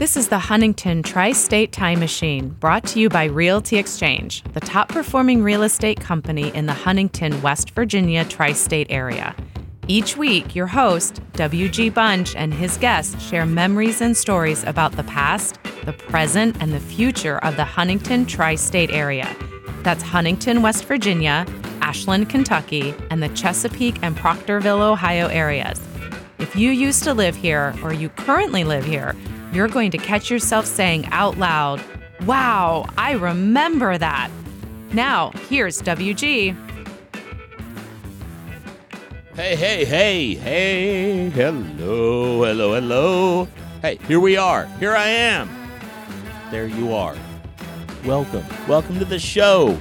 This is the Huntington Tri State Time Machine, brought to you by Realty Exchange, the top performing real estate company in the Huntington, West Virginia tri state area. Each week, your host, W.G. Bunch, and his guests share memories and stories about the past, the present, and the future of the Huntington tri state area. That's Huntington, West Virginia, Ashland, Kentucky, and the Chesapeake and Proctorville, Ohio areas. If you used to live here or you currently live here, you're going to catch yourself saying out loud, Wow, I remember that. Now, here's WG. Hey, hey, hey, hey, hello, hello, hello. Hey, here we are. Here I am. There you are. Welcome. Welcome to the show.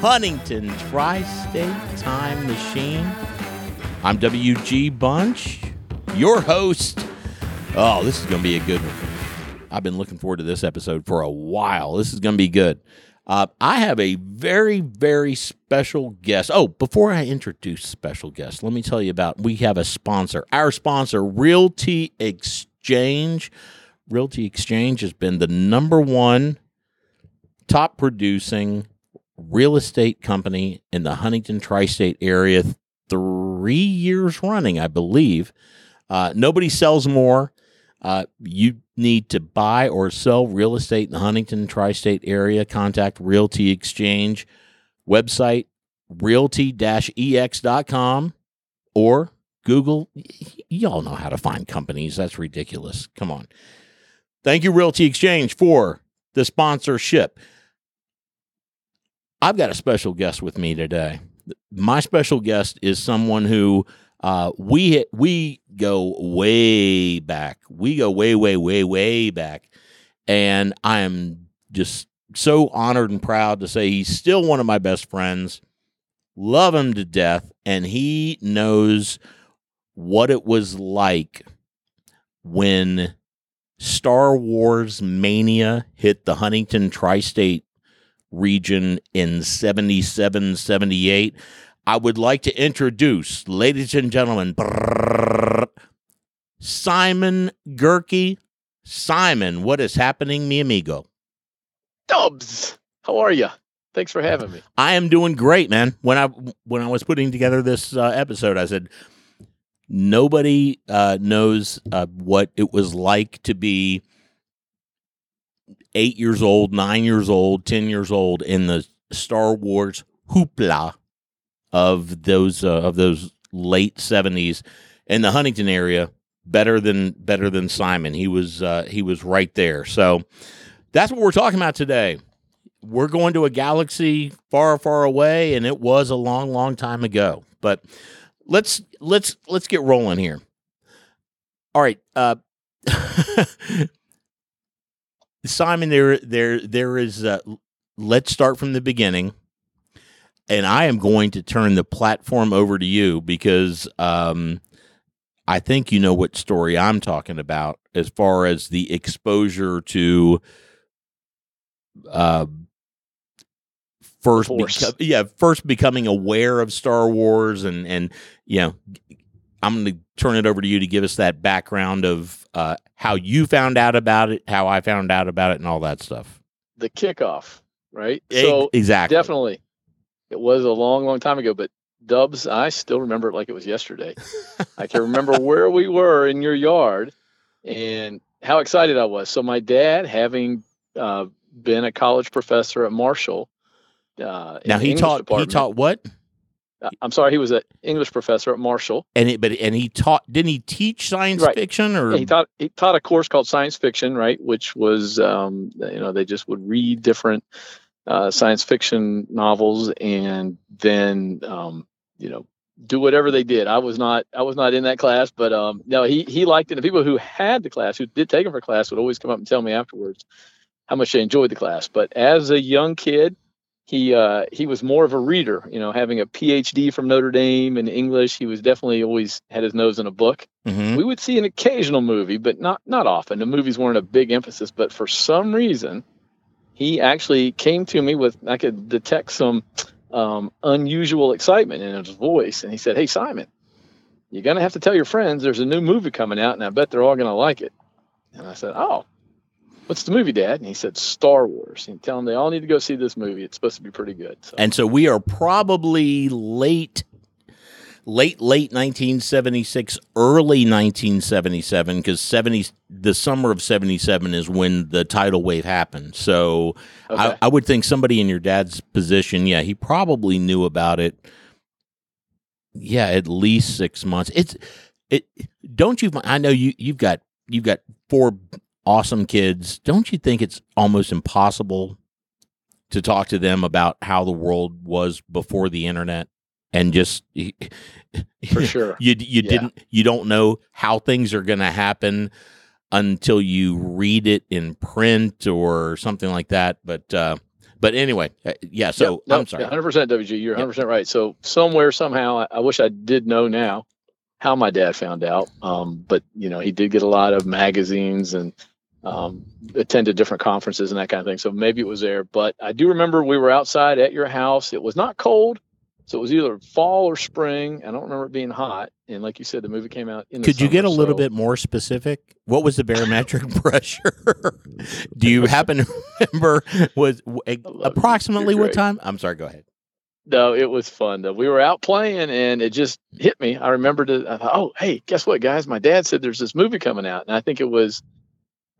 Huntington Tri State Time Machine. I'm WG Bunch, your host. Oh, this is going to be a good one. I've been looking forward to this episode for a while. This is going to be good. Uh, I have a very, very special guest. Oh, before I introduce special guest, let me tell you about we have a sponsor. Our sponsor, Realty Exchange. Realty Exchange has been the number one top producing real estate company in the Huntington tri state area three years running, I believe. Uh, nobody sells more. Uh, you need to buy or sell real estate in the Huntington tri state area, contact Realty Exchange. Website realty ex.com or Google. Y'all know how to find companies. That's ridiculous. Come on. Thank you, Realty Exchange, for the sponsorship. I've got a special guest with me today. My special guest is someone who uh, we we go way back. We go way, way, way, way back, and I am just so honored and proud to say he's still one of my best friends. Love him to death, and he knows what it was like when Star Wars mania hit the Huntington tri state region in 77, 78. I would like to introduce, ladies and gentlemen, Simon Gerke. Simon, what is happening, mi amigo? Dubs, how are you? Thanks for having me. I am doing great, man. When I when I was putting together this uh, episode, I said nobody uh, knows uh, what it was like to be eight years old, nine years old, ten years old in the Star Wars hoopla of those uh, of those late seventies in the Huntington area better than better than Simon. He was uh, he was right there. So that's what we're talking about today. We're going to a galaxy far far away, and it was a long long time ago. But let's let's let's get rolling here. All right. Uh, Simon, there, there, there is. Uh, let's start from the beginning, and I am going to turn the platform over to you because um, I think you know what story I'm talking about as far as the exposure to uh, first, beco- yeah, first becoming aware of Star Wars, and and you know, I'm going to turn it over to you to give us that background of uh, how you found out about it, how I found out about it, and all that stuff. The kickoff, right? So exactly, definitely, it was a long, long time ago. But Dubs, I still remember it like it was yesterday. I can remember where we were in your yard and how excited I was. So my dad, having uh, been a college professor at Marshall, uh, now he taught he taught what? I'm sorry, he was an English professor at Marshall. And it, but and he taught didn't he teach science right. fiction or yeah, he taught he taught a course called science fiction, right? Which was um, you know they just would read different uh, science fiction novels and then um, you know do whatever they did. I was not I was not in that class, but um, no, he he liked it. The people who had the class, who did take him for class, would always come up and tell me afterwards how much they enjoyed the class. But as a young kid, he uh, he was more of a reader. You know, having a PhD from Notre Dame in English, he was definitely always had his nose in a book. Mm-hmm. We would see an occasional movie, but not not often. The movies weren't a big emphasis, but for some reason, he actually came to me with I could detect some um, unusual excitement in his voice, and he said, "Hey Simon, you're gonna have to tell your friends there's a new movie coming out, and I bet they're all gonna like it." And I said, "Oh." "What's the movie, Dad?" And he said, "Star Wars." And tell them they all need to go see this movie. It's supposed to be pretty good. So. And so we are probably late, late, late 1976, early 1977, because 70, the summer of 77 is when the tidal wave happened. So okay. I, I would think somebody in your dad's position, yeah, he probably knew about it. Yeah, at least six months. It's it. Don't you? I know you. You've got you've got four awesome kids. Don't you think it's almost impossible to talk to them about how the world was before the internet and just for sure you you Yeah. didn't you don't know how things are going to happen until you read it in print or something like that but uh but anyway uh, yeah so Yep, i'm sorry 100 percent WG. You're 100 percent right. So somewhere somehow, I, I wish I did know now how my dad found out. Um, but you know, he did get a lot of magazines and um, attended different conferences and that kind of thing. So maybe it was there. But I do remember we were outside at your house. It was not cold, so it was either fall or spring. I don't remember it being hot. And like you said, the movie came out in. The could you get a summer, little so- bit more specific what was the barometric pressure do you happen to remember was w- love you. approximately what time i'm sorry go ahead No, it was fun though. We were out playing and it just hit me. I remembered it. I thought, oh, hey, guess what, guys? My dad said there's this movie coming out, and I think it was,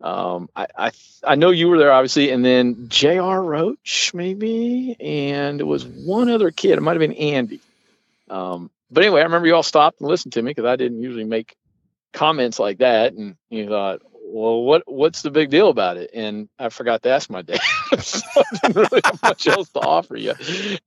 um, I I, I know you were there obviously, and then J.R. Roach maybe, and it was one other kid. It might have been Andy. Um, but anyway, I remember you all stopped and listened to me because I didn't usually make comments like that, and you thought. Well, what what's the big deal about it? And I forgot to ask my dad, so I didn't really have much else to offer you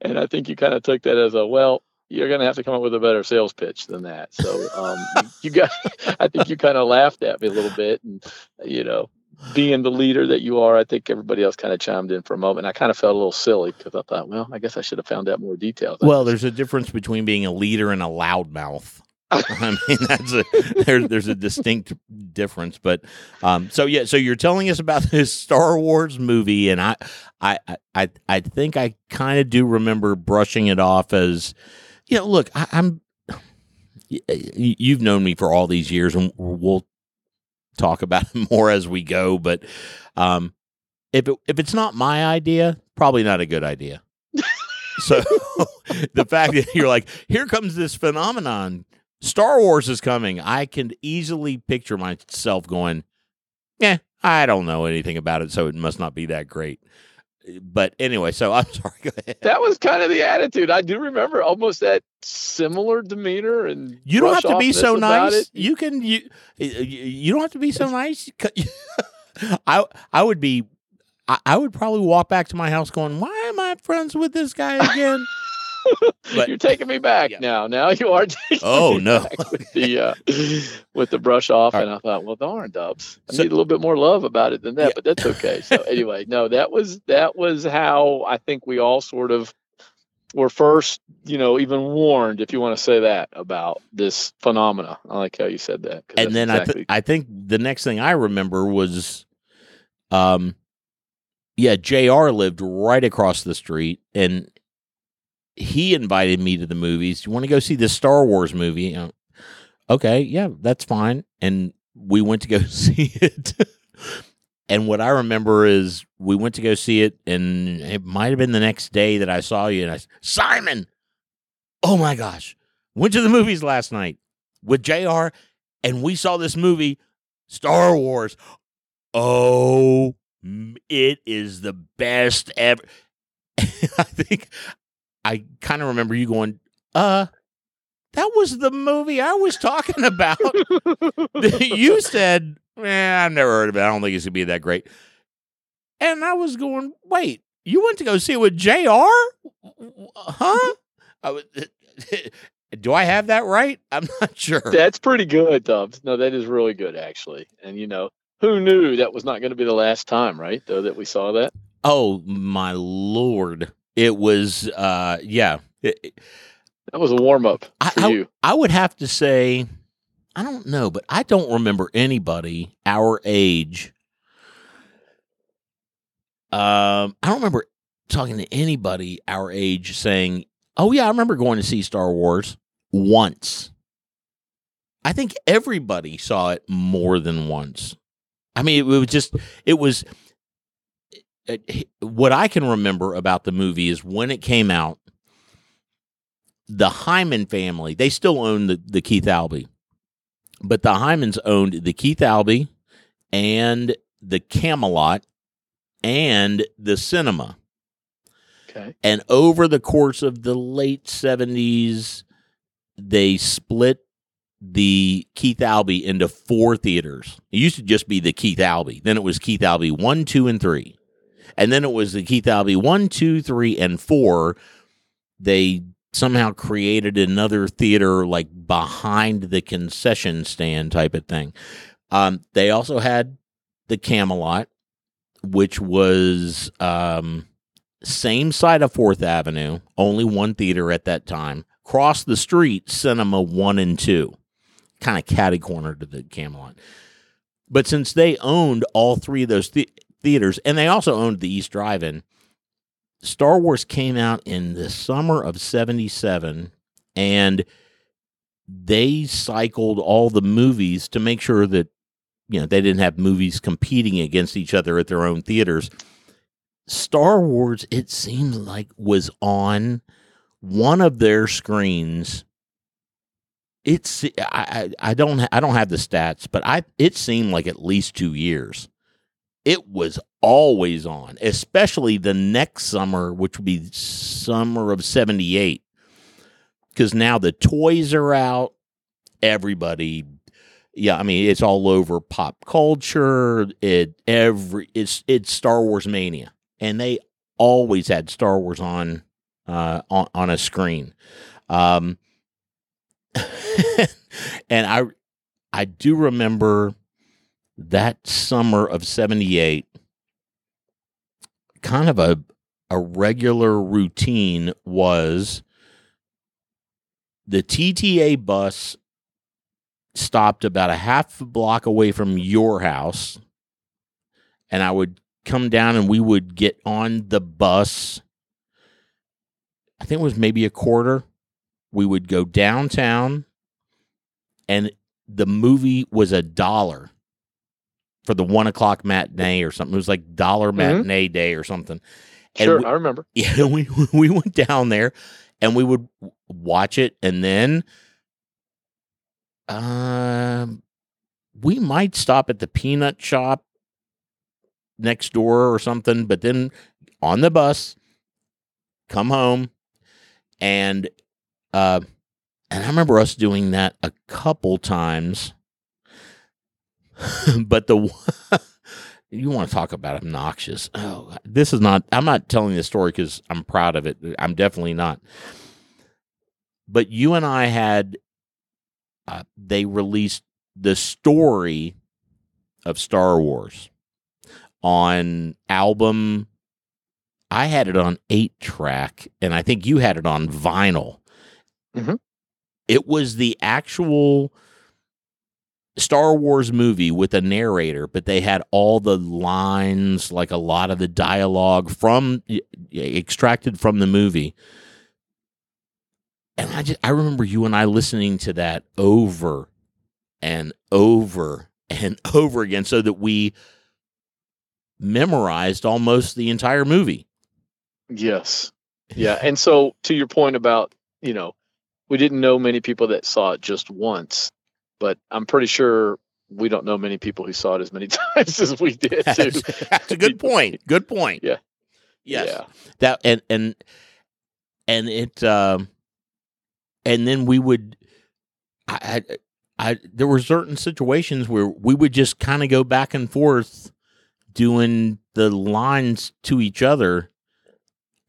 and I think you kind of took that as a well. You're going to have to come up with a better sales pitch than that. So um, you got, I think you kind of laughed at me a little bit, and you know, being the leader that you are, I think everybody else kind of chimed in for a moment. I kind of felt a little silly because I thought, well, I guess I should have found out more details. Well, there's a difference between being a leader and a loudmouth. I mean, that's a there, there's a distinct difference. But um, so yeah, so you're telling us about this Star Wars movie, and I I I I, I think I kind of do remember brushing it off as, you know, look, I, I'm. You've known me for all these years, and we'll talk about it more as we go. But um, if it, if it's not my idea, probably not a good idea. So the fact that you're like, here comes this phenomenon, Star Wars is coming. I can easily picture myself going, yeah, I don't know anything about it, so it must not be that great. But anyway, so I'm sorry. Go ahead. that was kind of the attitude. I do remember almost that similar demeanor and You don't have to be so nice. it. You can you you don't have to be so nice. I I would be I, I would probably walk back to my house going, "Why am I friends with this guy again?" But- You're taking me back Yeah. now. Now you are. Taking Oh, me no. back with the uh, with the brush off, All and I thought, well, darn, Dubs, I So- need a little bit more love about it than that, Yeah. but that's okay. So anyway, no, that was that was how I think we all sort of were first, you know, even warned, if you want to say that, about this phenomena. I like how you said that. and then I, th- I think the next thing I remember was, um, yeah, Jr. lived right across the street, and he invited me to the movies. You want to go see the Star Wars movie? Okay, yeah, that's fine. And we went to go see it. and what I remember is we went to go see it, and it might have been the next day that I saw you, and I said, Simon, oh my gosh, went to the movies last night with Jr and we saw this movie, Star Wars. Oh, it is the best ever. I think I kind of remember you going, uh, that was the movie I was talking about. you said, eh, I've never heard of it. I don't think it's going to be that great. And I was going, wait, you went to go see it with JR? Huh? I was, do I have that right? I'm not sure. that's pretty good, Dubs. No, that is really good, actually. And you know, who knew that was not going to be the last time, right? Though that we saw that. Oh my lord! It was, uh, yeah. It- it- That was a warm up I- for you. I would have to say, I don't know, but I don't remember anybody our age. Um, I don't remember talking to anybody our age saying, "Oh yeah, I remember going to see Star Wars once." I think everybody saw it more than once. I mean, it was just it was Uh, what I can remember about the movie is when it came out, the Hyman family they still own the the Keith Albee, but the Hymans owned the Keith Albee and the Camelot and the cinema. Okay. And over the course of the late 70s, they split the Keith Albee into four theaters. It used to just be the Keith Albee. Then it was Keith Albee 1, 2, and 3. And then it was the Keith Albee 1, 2, 3, and 4. They somehow created another theater like behind the concession stand type of thing. Um, they also had the Camelot, which was um, same side of Fourth Avenue, only one theater at that time. Cross the street, Cinema One and Two, kind of catty corner to the Camelot. But since they owned all three of those the- theaters, and they also owned the East Drive-In, Star Wars came out in the summer of '77, and they cycled all the movies to make sure that you know they didn't have movies competing against each other at their own theaters. Star Wars, it seemed like, was on one of their screens. It's I, I don't I don't have the stats, but I it seemed like at least two years. It was always on, especially the next summer, which would be summer of '78, because now the toys are out. Everybody yeah, I mean it's all over pop culture. It every it's it's Star Wars mania, and they always had Star Wars on uh, on on a screen. Um, and I I do remember that summer of '78, kind of a a regular routine was the TTA bus stopped about a half block away from your house and I would come down and we would get on the bus. I think it was maybe a quarter. We would go downtown and the movie was a dollar for the one o'clock matinee or something. It was like dollar Mhm. matinee day or something. And Sure, we- I remember. yeah, we we went down there and we would watch it, and then um, we might stop at the peanut shop next door or something, but then on the bus, come home, and uh, and I remember us doing that a couple times. but the you want to talk about obnoxious? Oh, this is not. I'm not telling this story because I'm proud of it. I'm definitely not. But you and I had. Uh, they released the story of Star Wars on album. I had it on eight track, and I think you had it on vinyl. Mhm. It was the actual Star Wars movie with a narrator, but they had all the lines, like a lot of the dialogue from extracted from the movie. And I just I remember you and I listening to that over and over and over again so that we memorized almost the entire movie. Yes. Yeah. And so to your point about, you know, we didn't know many people that saw it just once, but I'm pretty sure we don't know many people who saw it as many times as we did too. That's, that's a good point. Good point. Yeah. Yes. Yeah. That and and and it um and then we would I I, I there were certain situations where we would just kind of go back and forth doing the lines to each other.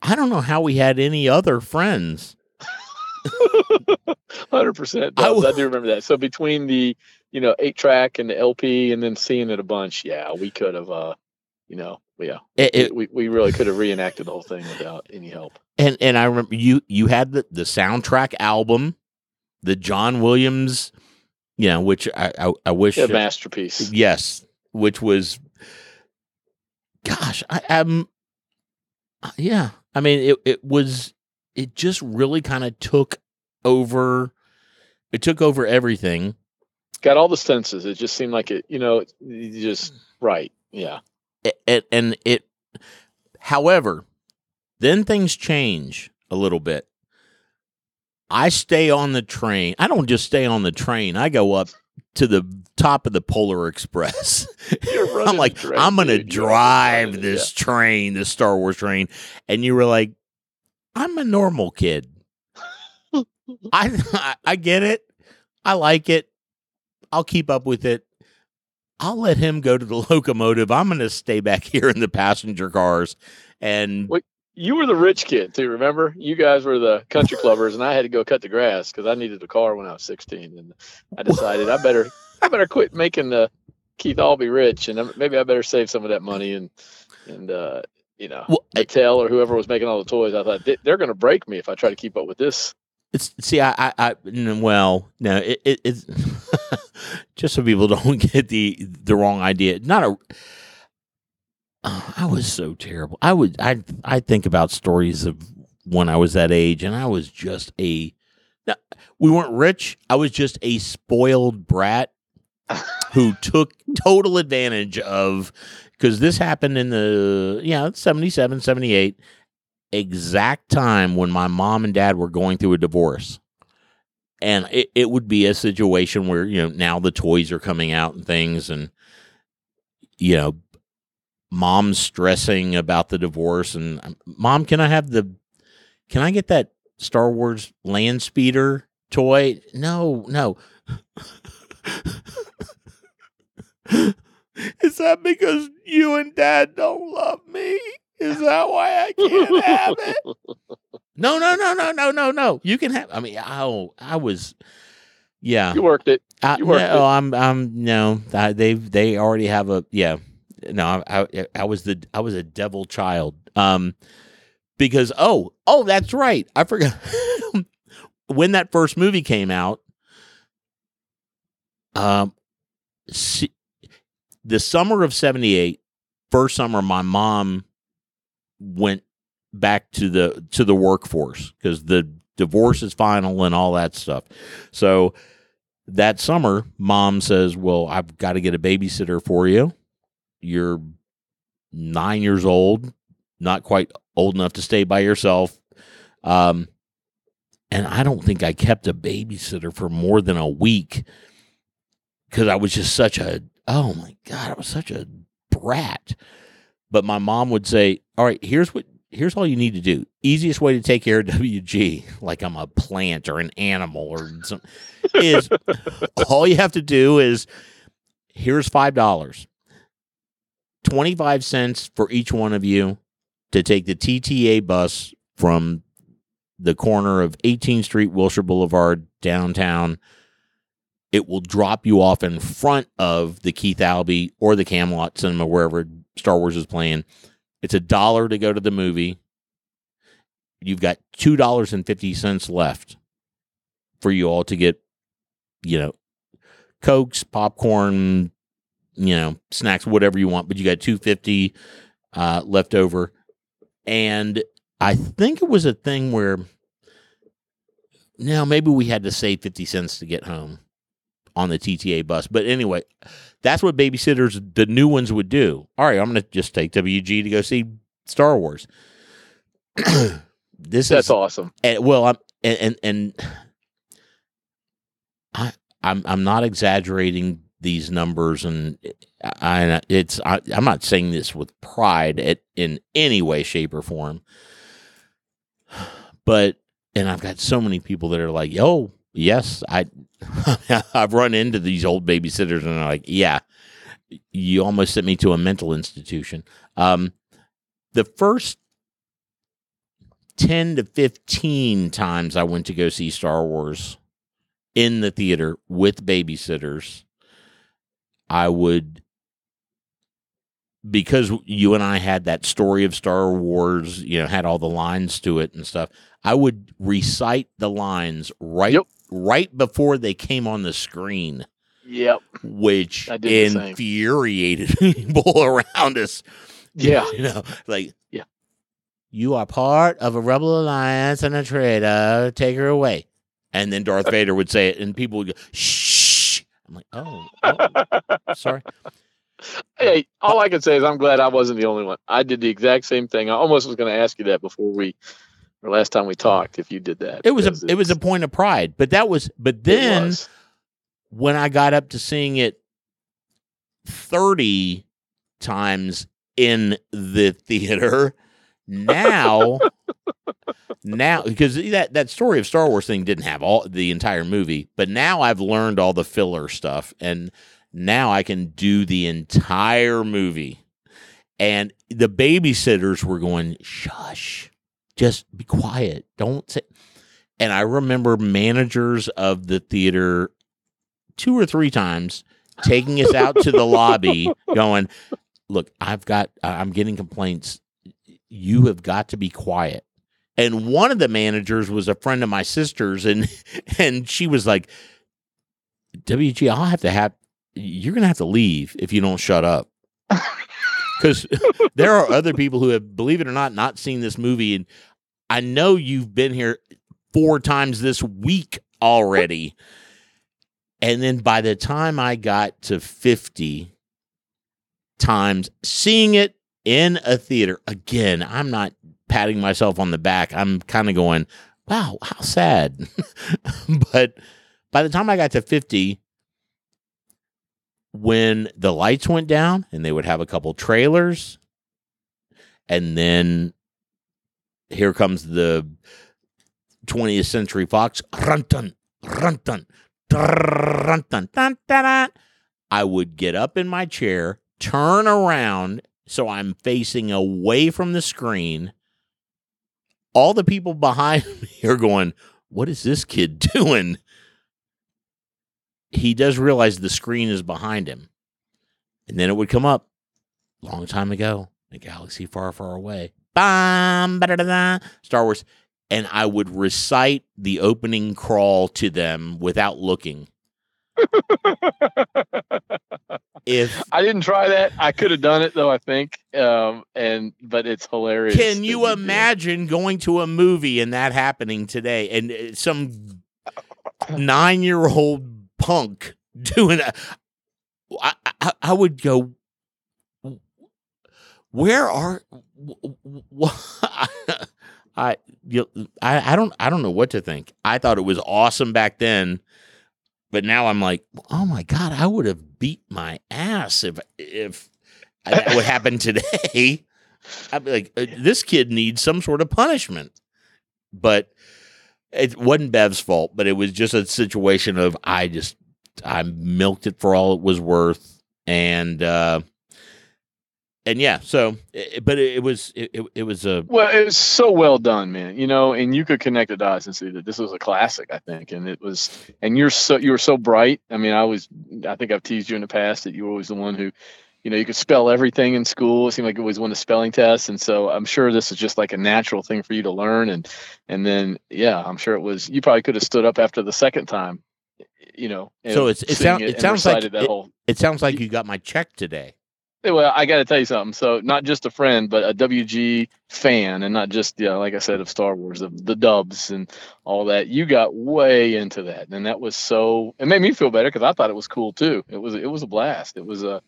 I don't know how we had any other friends. Hundred percent. I do remember that. So between the, you know, eight track and the LP and then seeing it a bunch, yeah, we could have uh you know, yeah. It- it- we, we really could have reenacted the whole thing without any help. and and I remember you you had the the soundtrack album, the John Williams, you know, which I I, I wish A masterpiece. Yes, which was, gosh, I am, yeah. I mean, it it was, it just really kind of took over, it took over everything, got all the senses. It just seemed like it, you know, you just right. Yeah. it, and it however then things change a little bit i stay on the train i don't just stay on the train i go up to the top of the polar express i'm like train, i'm gonna dude. Drive it, this train this star wars train and you were like i'm a normal kid I, I get it i like it i'll keep up with it I'll let him go to the locomotive. I'm going to stay back here in the passenger cars. And. You were the rich kid too. Remember, you guys were the country clubbers, and I had to go cut the grass because I needed a car when I was 16, and I decided I better, I better quit making the Keith Albee rich, and maybe I better save some of that money and, and uh, you know, well, Mattel or whoever was making all the toys. I thought they're going to break me if I try to keep up with this. It's see, I, well, no, it, it, it's just so people don't get the the wrong idea. Not a. Oh, I was so terrible. I would, I, I think about stories of when I was that age, and I was just a. no, We weren't rich. I was just a spoiled brat who took total advantage of because this happened in the yeah 77 78 exact time when my mom and dad were going through a divorce. And it, it would be a situation where you know now the toys are coming out and things and you know mom's stressing about the divorce and um, mom can i have the can i get that star wars land speeder toy? No no. Is that because you and dad don't love me is that why i can't have it no, no, no, no, no, no, no. You can have. I mean, oh, I was, yeah. You worked it. I, worked no, it. I'm, I'm no. I, they, they already have a yeah. No, I, I, I was the, I was a devil child. Um, because oh, oh, that's right. I forgot when that first movie came out. Um, see, the summer of '78, first summer, my mom went back to the to the workforce because the divorce is final and all that stuff. So that summer, mom says, "Well, I've got to get a babysitter for you. You're nine years old, not quite old enough to stay by yourself." Um, and I don't think I kept a babysitter for more than a week because I was just such a oh my god, I was such a brat. But my mom would say, "All right, here's what here's all you need to do. Easiest way to take care of WG, like I'm a plant or an animal or something, is all you have to do is here's five dollars, twenty five cents for each one of you to take the TTA bus from the corner of 18th Street, Wilshire Boulevard, downtown. It will drop you off in front of the Keith Albee or the Camelot Cinema, wherever Star Wars is playing. It's a dollar to go to the movie. You've got two dollars and fifty cents left for you all to get, you know, cokes, popcorn, you know, snacks, whatever you want. But you got two fifty uh, left over, and I think it was a thing where now maybe we had to save fifty cents to get home on the TTA bus. But anyway, that's what babysitters, the new ones, would do. All right, I'm going to just take WG to go see Star Wars. this That's is awesome. and, well, I'm and and, and I I'm I'm not exaggerating these numbers, and I it's I, I'm not saying this with pride at, in any way, shape, or form. But and I've got so many people that are like, "Yo, yes, I I've run into these old babysitters, and they're like, yeah, you almost sent me to a mental institution." Um, the first 10 to 15 times I went to go see Star Wars in the theater with babysitters, I would, because you and I had that story of Star Wars, you know, had all the lines to it and stuff, I would recite the lines right. Yep. Right before they came on the screen, Yep. which I did the same. infuriated people around us. Yeah. You know, like, Yeah. you are part of a rebel alliance and a traitor. Take her away. And then Darth uh, Vader would say it, and people would go, shh. I'm like, oh, oh sorry. Hey, all I can say is I'm glad I wasn't the only one. I did the exact same thing. I almost was going to ask you that before we, or last time we talked, if you did that. It was a it was a point of pride, but that was but then was. when I got up to seeing it 30 times in the theater, now now because that that story of Star Wars thing didn't have all the entire movie, but now I've learned all the filler stuff and now I can do the entire movie. And the babysitters were going, "Shush. Just be quiet. Don't say." And I remember managers of the theater two or three times taking us out to the lobby going, "Look, I've got I'm getting complaints. You have got to be quiet." And one of the managers was a friend of my sister's and and she was like, "WG, I'll have to have you're going to have to leave if you don't shut up." Cuz there are other people who have believe it or not not seen this movie and I know you've been here four times this week already. And then by the time I got to 50 times seeing it in a theater, again, I'm not patting myself on the back. I'm kind of going, wow, how sad. but by the time I got to 50, when the lights went down and they would have a couple trailers, and then here comes the 20th Century Fox. Runtun, runtun, dun. I would get up in my chair, turn around so I'm facing away from the screen. All the people behind me are going, What is this kid doing? He does realize the screen is behind him. And then it would come up long time ago, a galaxy far, far away. Bam, Star Wars. And I would recite the opening crawl to them without looking. If I didn't try that. I could have done it though. I think, um, and but it's hilarious. can you imagine going to a movie and that happening today and uh, some nine year old punk doing i i would go where are I, I I don't I don't know what to think. I thought it was awesome back then, but now I'm like, oh my god, I would have beat my ass if if that would happen today. I'd be like, uh, this kid needs some sort of punishment. But it wasn't Bev's fault, but it was just a situation of I just I milked it for all it was worth, and uh and yeah, so it, but it, it was it, it, was a Well, it was so well done, man. You know, and you could connect the dots and see that this was a classic. I think, and it was. And you're so you were so bright. I mean, I was. I think I've teased you in the past that you were always the one who, you know, you could spell everything in school. It seemed like you always won the spelling test, and so I'm sure this is just like a natural thing for you to learn. And and then yeah, I'm sure it was. You probably could have stood up after the second time. You know. So it's- it sound- it and sounds like that it- whole it sounds like you got my check today. well, I got to tell you something. So, not just a friend, but a WG fan, and not just, yeah, like I said, of Star Wars, of the dubs and all that. You got way into that, and that was so. It made me feel better because I thought it was cool too. It was, it was a blast. It was a,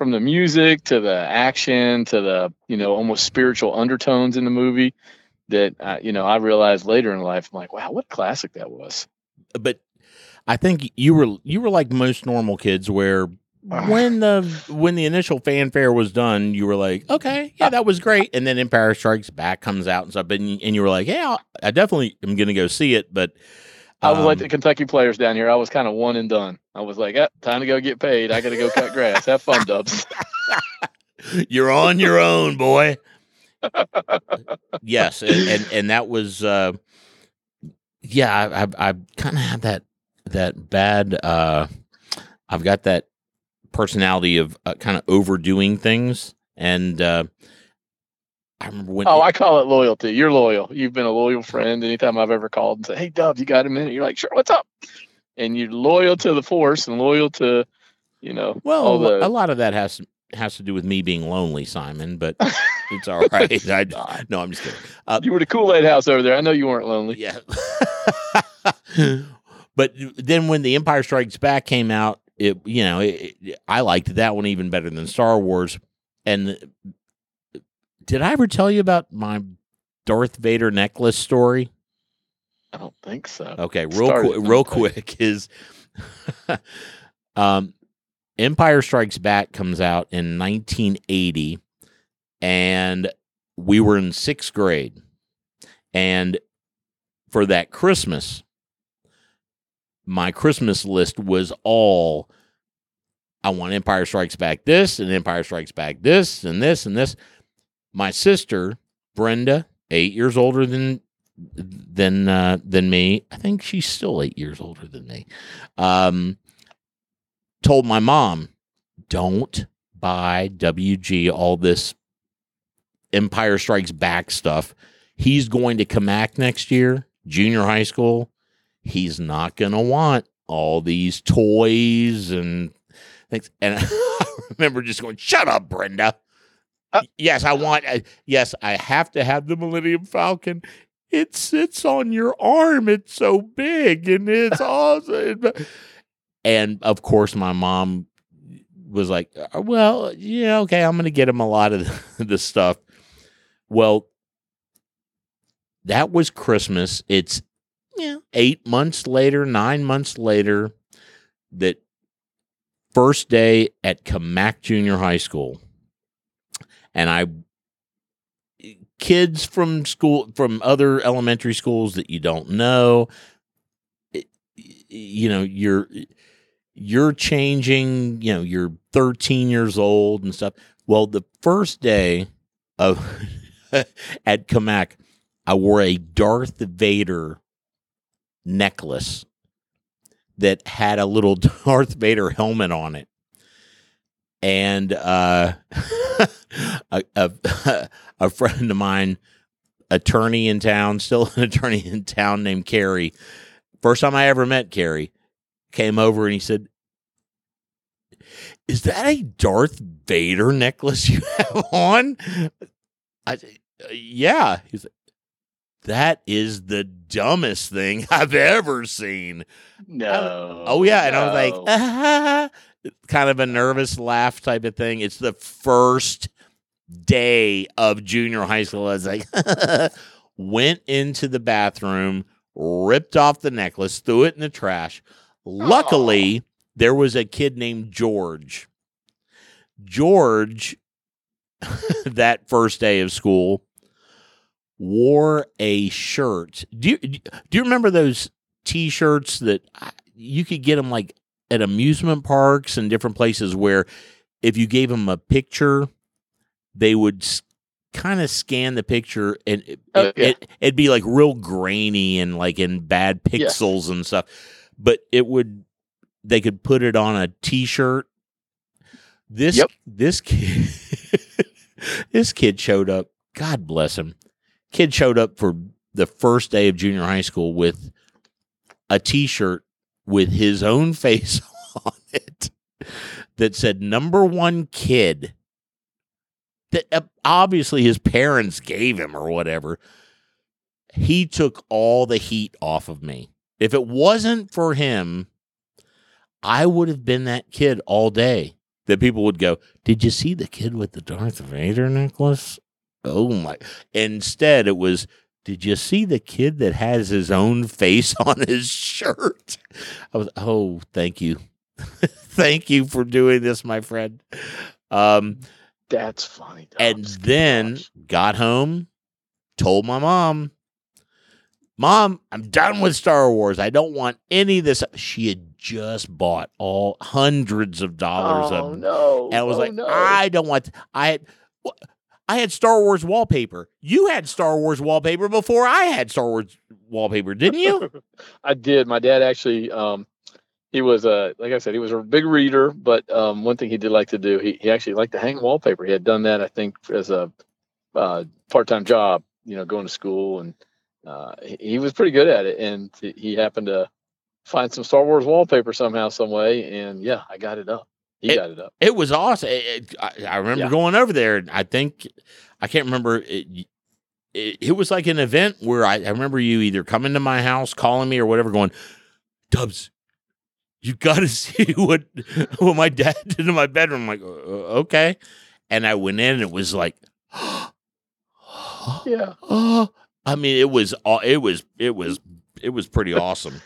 from the music to the action to the, you know, almost spiritual undertones in the movie. That I, you know, I realized later in life, I'm like, wow, what a classic that was. But I think you were you were like most normal kids where ah. when the when the initial fanfare was done, you were like, okay, yeah, that was great. And then Empire Strikes Back comes out and stuff, and, and you were like, yeah, I definitely am going to go see it. But I was like um, the Kentucky players down here. I was kind of one and done. I was like, eh, time to go get paid. I got to go cut grass. Have fun, Dubs. you're on your own, boy. yes, and, and and that was, uh, yeah, I I, I kind of have that that bad. Uh, I've got that personality of uh, kind of overdoing things, and uh, I remember when. Oh, I call it loyalty. You're loyal. You've been a loyal friend. Anytime I've ever called and said, "Hey, Dub, you got a minute?" You're like, "Sure, what's up?" And you're loyal to the force and loyal to, you know, well, all the. a lot of that has has to do with me being lonely, Simon. But it's all right. I, no, I'm just kidding. Uh, you were the Kool Aid house over there. I know you weren't lonely. Yeah. but then when The Empire Strikes Back came out, it you know it, it- I liked that one even better than Star Wars. And did I ever tell you about my Darth Vader necklace story? I don't think so. Okay, real quick, real quick is um Empire Strikes Back comes out in 1980 and we were in 6th grade. And for that Christmas my Christmas list was all I want Empire Strikes Back this and Empire Strikes Back this and this and this. My sister, Brenda, 8 years older than than uh, than me. I think she's still eight years older than me. Um, told my mom, "Don't buy WG all this Empire Strikes Back stuff. He's going to Cammack next year, junior high school. He's not going to want all these toys and things." And I remember just going, "Shut up, Brenda." Uh, yes, I want. Uh, yes, I have to have the Millennium Falcon it sits on your arm. It's so big and it's awesome. And of course, my mom was like, "Uh, "Well, yeah, okay, I'm going to get him a lot of the stuff." Well, that was Christmas. It's yeah, eight months later, nine months later, that first day at Cammack Junior High School, and I kids from school from other elementary schools that you don't know you know you're you're changing you know you're 13 years old and stuff. Well the first day of at Cammack I wore a Darth Vader necklace that had a little Darth Vader helmet on it and uh a, a, a friend of mine, attorney in town, still an attorney in town named Carrie. First time I ever met Carrie, came over and he said, Is that a Darth Vader necklace you have on? I said, Yeah. He's like, That is the dumbest thing I've ever seen. No. Oh, yeah. And I was like, ah, kind of a nervous laugh type of thing. It's the first day of junior high school. I was like, went into the bathroom, ripped off the necklace, threw it in the trash. Luckily, there was a kid named George. George, that first day of school, wore a shirt. Do you do you remember those T-shirts that you could get them like at amusement parks and different places where if you gave them a picture, they would kind of scan the picture and it, oh, yeah. be like real grainy and like in bad Yeah. pixels and stuff. But it would they could put it on a T-shirt. This Yep. this kid this kid showed up. God bless him. Kid showed up for the first day of junior high school with a T-shirt with his own face on it that said "Number One Kid." That uh, obviously his parents gave him or whatever. He took all the heat off of me. If it wasn't for him, I would have been that kid all day. That people would go, "Did you see the kid with the Darth Vader necklace?" Oh my! Instead, it was, "Did you see the kid that has his own face on his shirt?" I was, "Oh, thank you, thank you for doing this, my friend." Um, That's funny. and then Gosh. got home, told my mom, Mom, I'm done with Star Wars. I don't want any of this. She had just bought all hundreds of dollars oh of no! and I was Oh, like, no. I don't want. I had, I had Star Wars wallpaper. You had Star Wars wallpaper before I had Star Wars wallpaper, didn't you? I did. My dad actually, um, he was a like I said, he was a big reader. But um, one thing he did like to do, he, he actually liked to hang wallpaper. He had done that, I think, as a uh, part-time job. You know, going to school, and uh, he, he was pretty good at it. And he- he happened to find some Star Wars wallpaper somehow, some way, and yeah, I got it up. He It- got it up. it was awesome. It- it- I, I remember Yeah. going over there. and I think I can't remember. It, it, was like an event where I, I remember you either coming to my house, calling me, or whatever, going, Dubs, you got to see what what my dad did in my bedroom. I'm like, uh, okay, and I went in, and it was like, Yeah. I mean, it was it was it was it was pretty awesome.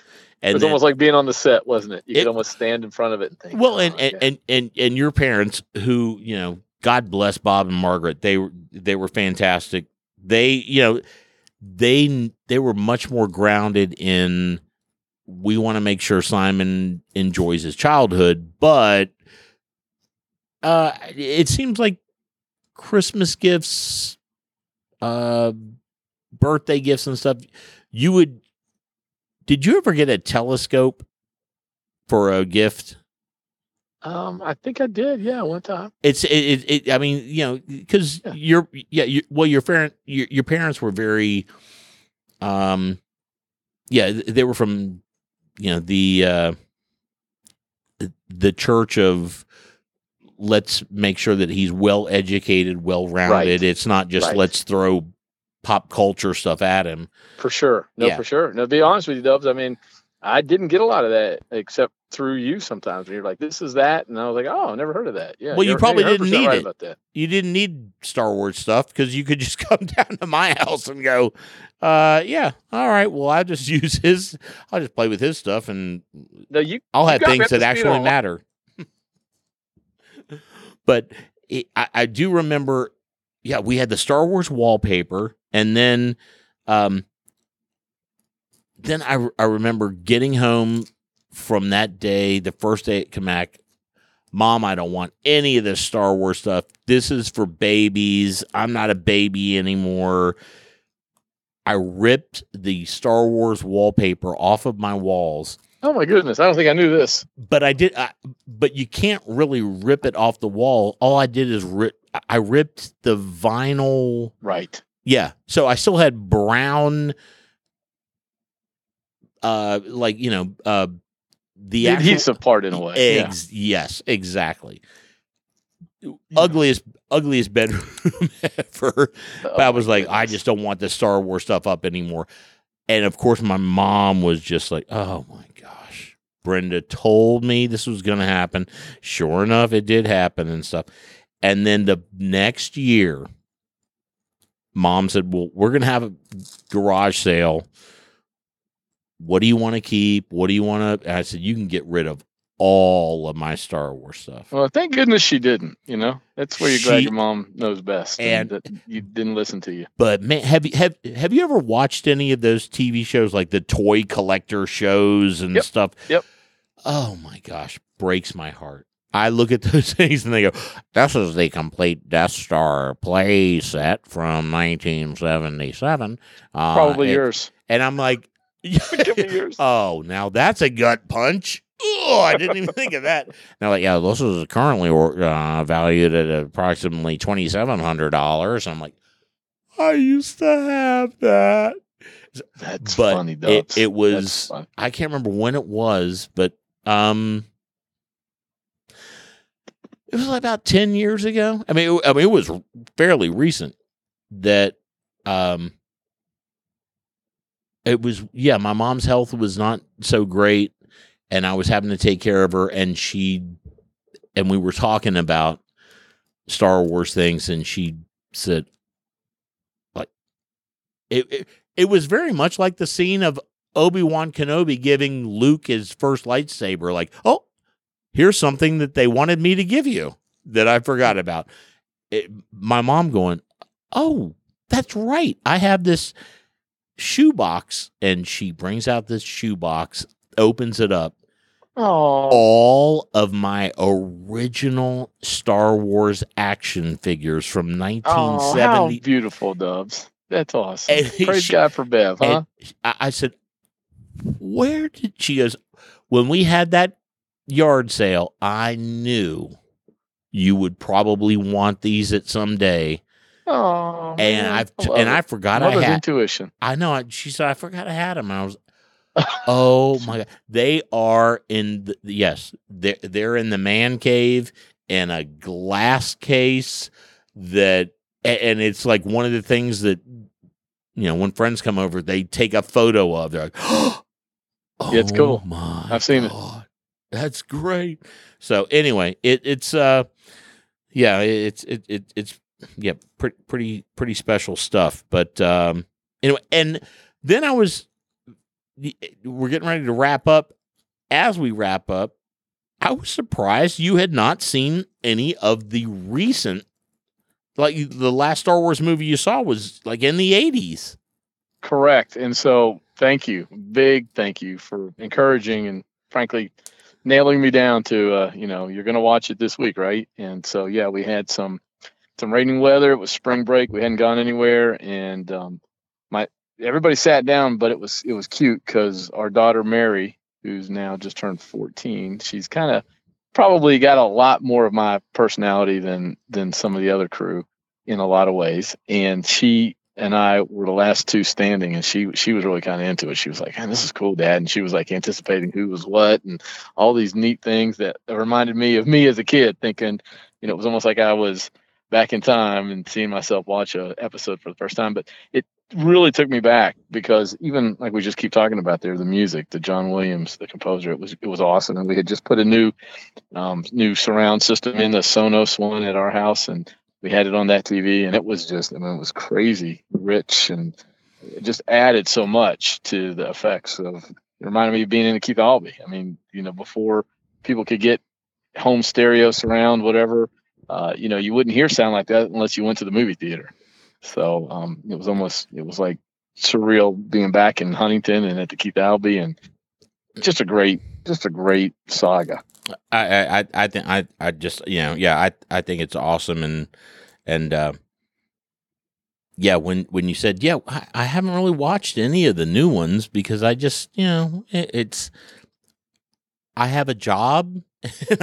It And was then- almost like being on the set, wasn't it? You It- could almost stand in front of it and think. well, "Oh, and, and, okay." and and and your parents, who you know, God bless Bob and Margaret, they were they were fantastic. They, you know, they they were much more grounded in. We want to make sure Simon enjoys his childhood, but uh, it seems like Christmas gifts, uh, birthday gifts and stuff. You would. Did you ever get a telescope for a gift? um, I think I did. Yeah, one time. It's it, it, it I mean, you know, because Yeah. your yeah, you, well, your parent your, your parents were very, um, yeah, they were from, you know, the uh, the church of let's make sure that he's well educated, well rounded. Right. It's not just Right. let's throw pop culture stuff at him. For sure. No, Yeah. for sure. No, to be honest with you, Dubs, I mean, I didn't get a lot of that except through you sometimes. When you're like, this is that. And I was like, oh, I never heard of that. Yeah. Well, you probably didn't need right it. You didn't need Star Wars stuff because you could just come down to my house and go, uh, yeah, all right. Well, I just use his. I'll just play with his stuff and No, you, I'll have things that actually matter. but it, I, I do remember, yeah, we had the Star Wars wallpaper, and then, um, then I I remember getting home from that day, the first day at Cammack. Mom, I don't want any of this Star Wars stuff. This is for babies. I'm not a baby anymore. I ripped the Star Wars wallpaper off of my walls oh my goodness. I don't think I knew this. but I did. I, but you can't really rip it off the wall. All I did is rip. I ripped the vinyl. Right. Yeah, so I still had brown. Uh, like you know, uh, the actual adhesive part in a way. Yeah. Eggs. Yes, exactly. Ugliest, ugliest bedroom ever. Oh I was like, I just don't want the Star Wars stuff up anymore. And of course, my mom was just like, oh my gosh. Brenda told me this was going to happen. Sure enough, it did happen and stuff. And then the next year, mom said, well, we're going to have a garage sale. What do you want to keep? What do you want to? I said, you can get rid of all of my Star Wars stuff. Well, thank goodness she didn't. You know, that's where you're glad your mom knows best and- and, that you didn't listen to you. But man, have you have have you ever watched any of those TV shows like the toy collector shows and Yep, stuff? yep. Oh my gosh, breaks my heart. I look at those things and they go, "This is the complete Death Star play set from 1977." Uh, Probably and, yours. And I'm like, Give me yours. "Oh, now that's a gut punch." Oh, I didn't even think of that. Now, like, yeah, this is currently uh, valued at approximately twenty seven hundred dollars. I'm like, I used to have that. That's but funny, it, it was. I can't remember when it was, but um, it was about ten years ago. I mean, it, I mean, it was fairly recent that um, it was. Yeah, my mom's health was not so great, and I was having to take care of her, and she and we were talking about Star Wars things, and she said, like, it, it it was very much like the scene of Obi Wan Kenobi giving Luke his first lightsaber. Like, oh, here's something that they wanted me to give you that I forgot about. It, my mom going, oh, that's right. I have this shoebox, and she brings out this shoebox, opens it up. Oh, All of my original Star Wars action figures from oh, 1970. how beautiful, Dubs. That's awesome. And Praise she- God for Bev, huh? I, I said, "Where did she?" Goes, when we had that yard sale, I knew you would probably want these at some day, Oh, and I've and. I forgot I had. intuition. I know. I- She said I forgot I had them. I was, oh my god, they are in the yes, they're they're in the man cave in a glass case that, and it's like one of the things that you know when friends come over, they take a photo of. They're like, oh Yeah, it's cool. Oh my I've seen it. That's great. So anyway, it it's uh yeah, it's it, it it's yeah, pretty pretty pretty special stuff. But um anyway, and then I was we're getting ready to wrap up. As we wrap up, I was surprised you had not seen any of the recent like the last Star Wars movie you saw was like in the 80s. Correct. And so thank you. Big thank you for encouraging and frankly nailing me down to uh, you know, you're gonna watch it this week, right? And so yeah, we had some some raining weather. It was spring break. We hadn't gone anywhere, and um, my everybody sat down, but it was it was cute because our daughter Mary, who's now just turned 14, she's kind of probably got a lot more of my personality than than some of the other crew in a lot of ways, and she and I were the last two standing, and she she was really kind of into it. She was like, "Man, this is cool, Dad," and she was like anticipating who was what and all these neat things that reminded me of me as a kid, thinking, you know, it was almost like I was back in time and seeing myself watch a episode for the first time. But it really took me back because even like we just keep talking about there, the music, the John Williams, the composer, it was it was awesome, and we had just put a new um, new surround system in the Sonos one at our house, and we had it on that TV, and it was just, I mean, it was crazy rich, and it just added so much to the effects of. It reminded me of being in a Keith Albee. I mean, you know, before people could get home stereo, surround, whatever, uh, you know, you wouldn't hear sound like that unless you went to the movie theater. So um, it was almost, it was like surreal being back in Huntington and at the Keith Albee, and just a great, just a great saga. I I I think I I just you know yeah I I think it's awesome and and uh, yeah when when you said yeah I, I haven't really watched any of the new ones because I just you know it, it's I have a job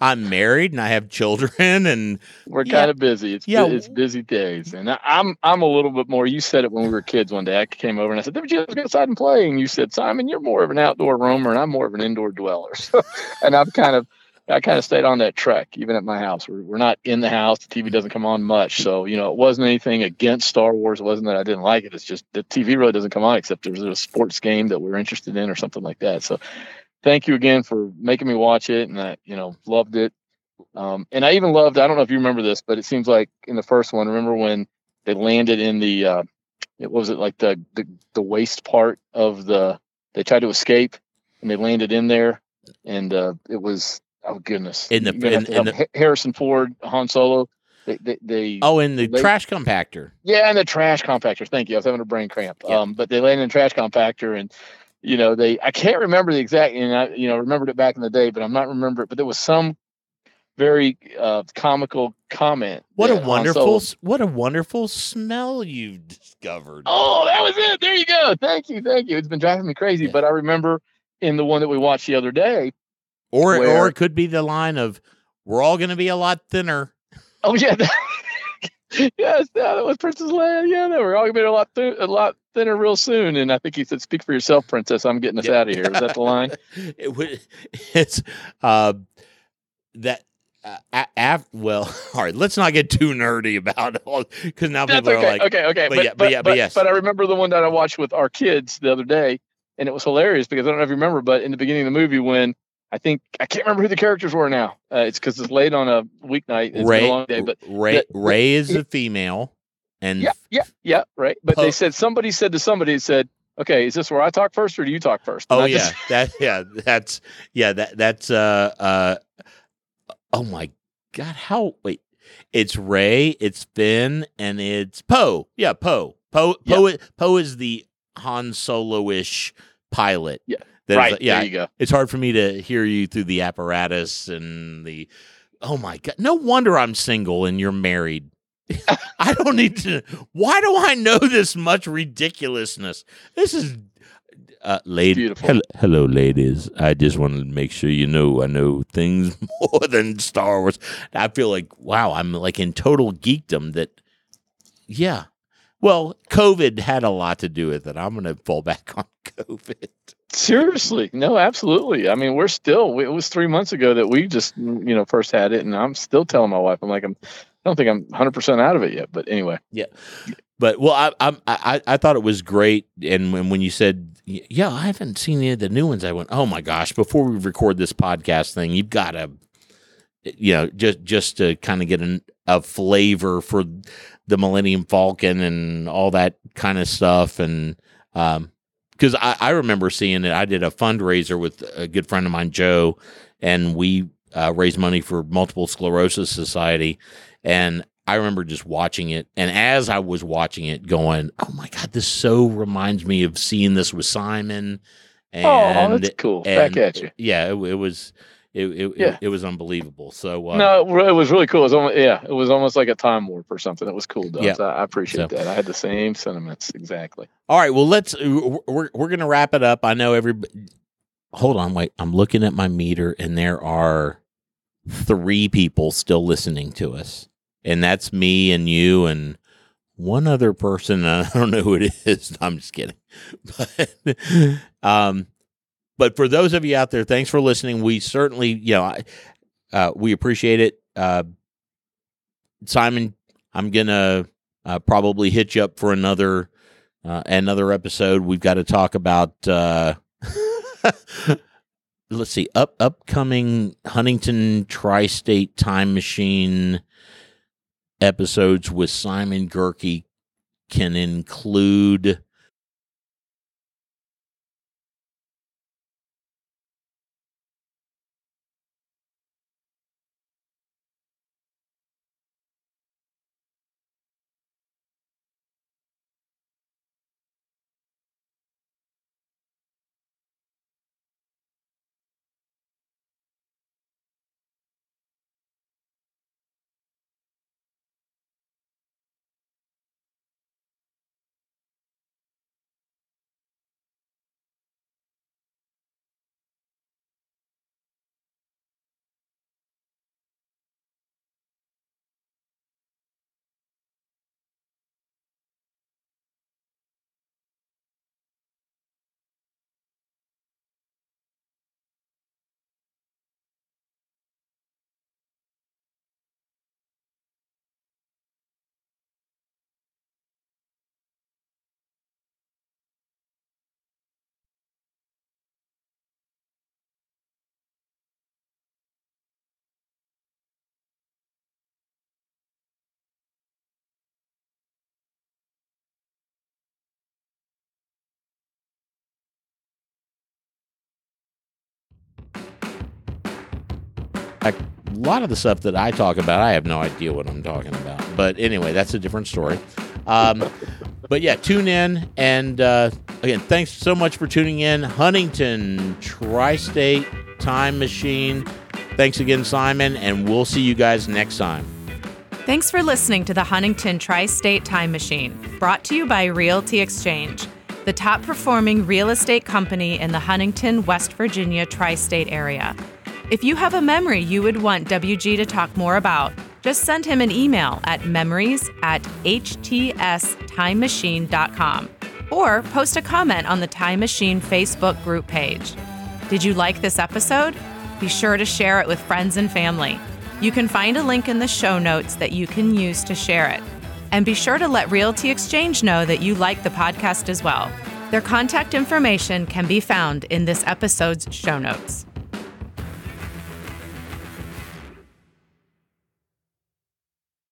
I, am married and I have children and we're yeah, kind of busy. It's yeah, it's busy days, and I, I'm I'm a little bit more. You said it when we were kids. One day I came over and I said, "Did you just go outside and play?" And you said, "Simon, you're more of an outdoor roamer, and I'm more of an indoor dweller." So, and I've kind of I kind of stayed on that trek, even at my house. We're, we're not in the house. The TV doesn't come on much. So, you know, it wasn't anything against Star Wars. It wasn't that I didn't like it. It's just the TV really doesn't come on except there's a sports game that we're interested in or something like that. So thank you again for making me watch it, and I, you know, loved it. Um, and I even loved. I don't know if you remember this, but it seems like in the first one, remember when they landed in the, uh, it was it like the, the the waste part of the. They tried to escape, and they landed in there, and uh, it was oh goodness. In the, in, in the Harrison Ford, Han Solo. They, they, they, oh, in the trash compactor. Yeah, in the trash compactor. Thank you. I was having a brain cramp. Yeah. Um, but they landed in the trash compactor, and you know, they I can't remember the exact, and I you know remembered it back in the day, but I'm not remember But there was some very uh, comical comment. What a wonderful, what a wonderful smell you've discovered. Oh, that was it. There you go. Thank you, thank you. It's been driving me crazy, yeah. but I remember in the one that we watched the other day, or where, or it could be the line of "We're all going to be a lot thinner." Oh yeah. yes, yeah, that was Princess Leia. Yeah, they were all gonna be a lot th- a lot thinner real soon. And I think he said, "Speak for yourself, Princess. I'm getting us yeah. out of here." Was that the line? it it's uh, that. Uh, af- well, all right. Let's not get too nerdy about it because now That's people okay. are like, okay, okay. But, but yeah, but, but yeah, but yes. But I remember the one that I watched with our kids the other day, and it was hilarious because I don't know if you remember, but in the beginning of the movie when I think I can't remember who the characters were now. Uh, it's because it's late on a weeknight. It's Rey, a long day, but Rey, the, Rey is a female, and yeah, yeah, yeah, right. But po- they said somebody said to somebody said, "Okay, is this where I talk first, or do you talk first? And oh I yeah, just... that yeah, that's yeah, that that's uh uh. Oh my god, how wait? It's Rey, it's Finn, and it's Poe. Yeah, Poe. Poe. Poe. Yeah. Poe is the Han Solo ish pilot. Yeah. Right. yeah. There you go. It's hard for me to hear you through the apparatus and the. Oh my god! No wonder I'm single and you're married. I don't need to. Why do I know this much ridiculousness? This is, uh, lady. Hello, hello, ladies. I just wanted to make sure you know I know things more than Star Wars. I feel like wow, I'm like in total geekdom. That, yeah. Well, COVID had a lot to do with it. I'm going to fall back on COVID. Seriously, no, absolutely. I mean, we're still. It was three months ago that we just, you know, first had it, and I'm still telling my wife, I'm like, I'm, I don't think I'm 100 percent out of it yet. But anyway, yeah. but well, I, I I I thought it was great, and when when you said, yeah, I haven't seen any of the new ones, I went, oh my gosh! Before we record this podcast thing, you've got to, you know, just just to kind of get an, a flavor for the Millennium Falcon and all that kind of stuff, and um, because I, I remember seeing it. I did a fundraiser with a good friend of mine, Joe, and we uh, raised money for Multiple Sclerosis Society, and I remember just watching it, and as I was watching it, going, "Oh my god, this so reminds me of seeing this with Simon." And, oh, that's cool! And, Back at you. Yeah, it, it was. It, it, yeah. it, it, was unbelievable. So uh, no, it was really cool. It was almost, yeah, it was almost like a time warp or something. It was cool. Though. Yeah. So I appreciate so. that. I had the same sentiments exactly. All right, well let's we're we're gonna wrap it up. I know every. Hold on, wait. I'm looking at my meter, and there are three people still listening to us and that's me and you and one other person. I don't know who it is. I'm just kidding. But, um, but for those of you out there, thanks for listening. We certainly, you know, uh, we appreciate it. Uh, Simon, I'm gonna uh, probably hit you up for another uh, another episode. We've got to talk about. Uh, let's see, up upcoming Huntington Tri-State Time Machine episodes with Simon Gerke can include a lot of the stuff that I talk about, I have no idea what I'm talking about. But anyway, that's a different story. Um, but yeah, tune in. And uh, again, thanks so much for tuning in. Huntington Tri State Time Machine. Thanks again, Simon. And we'll see you guys next time. Thanks for listening to the Huntington Tri State Time Machine, brought to you by Realty Exchange, the top performing real estate company in the Huntington, West Virginia tri state area. If you have a memory you would want WG to talk more about, just send him an email at memories at htstimemachine.com or post a comment on the Time Machine Facebook group page. Did you like this episode? Be sure to share it with friends and family. You can find a link in the show notes that you can use to share it. And be sure to let Realty Exchange know that you like the podcast as well. Their contact information can be found in this episode's show notes.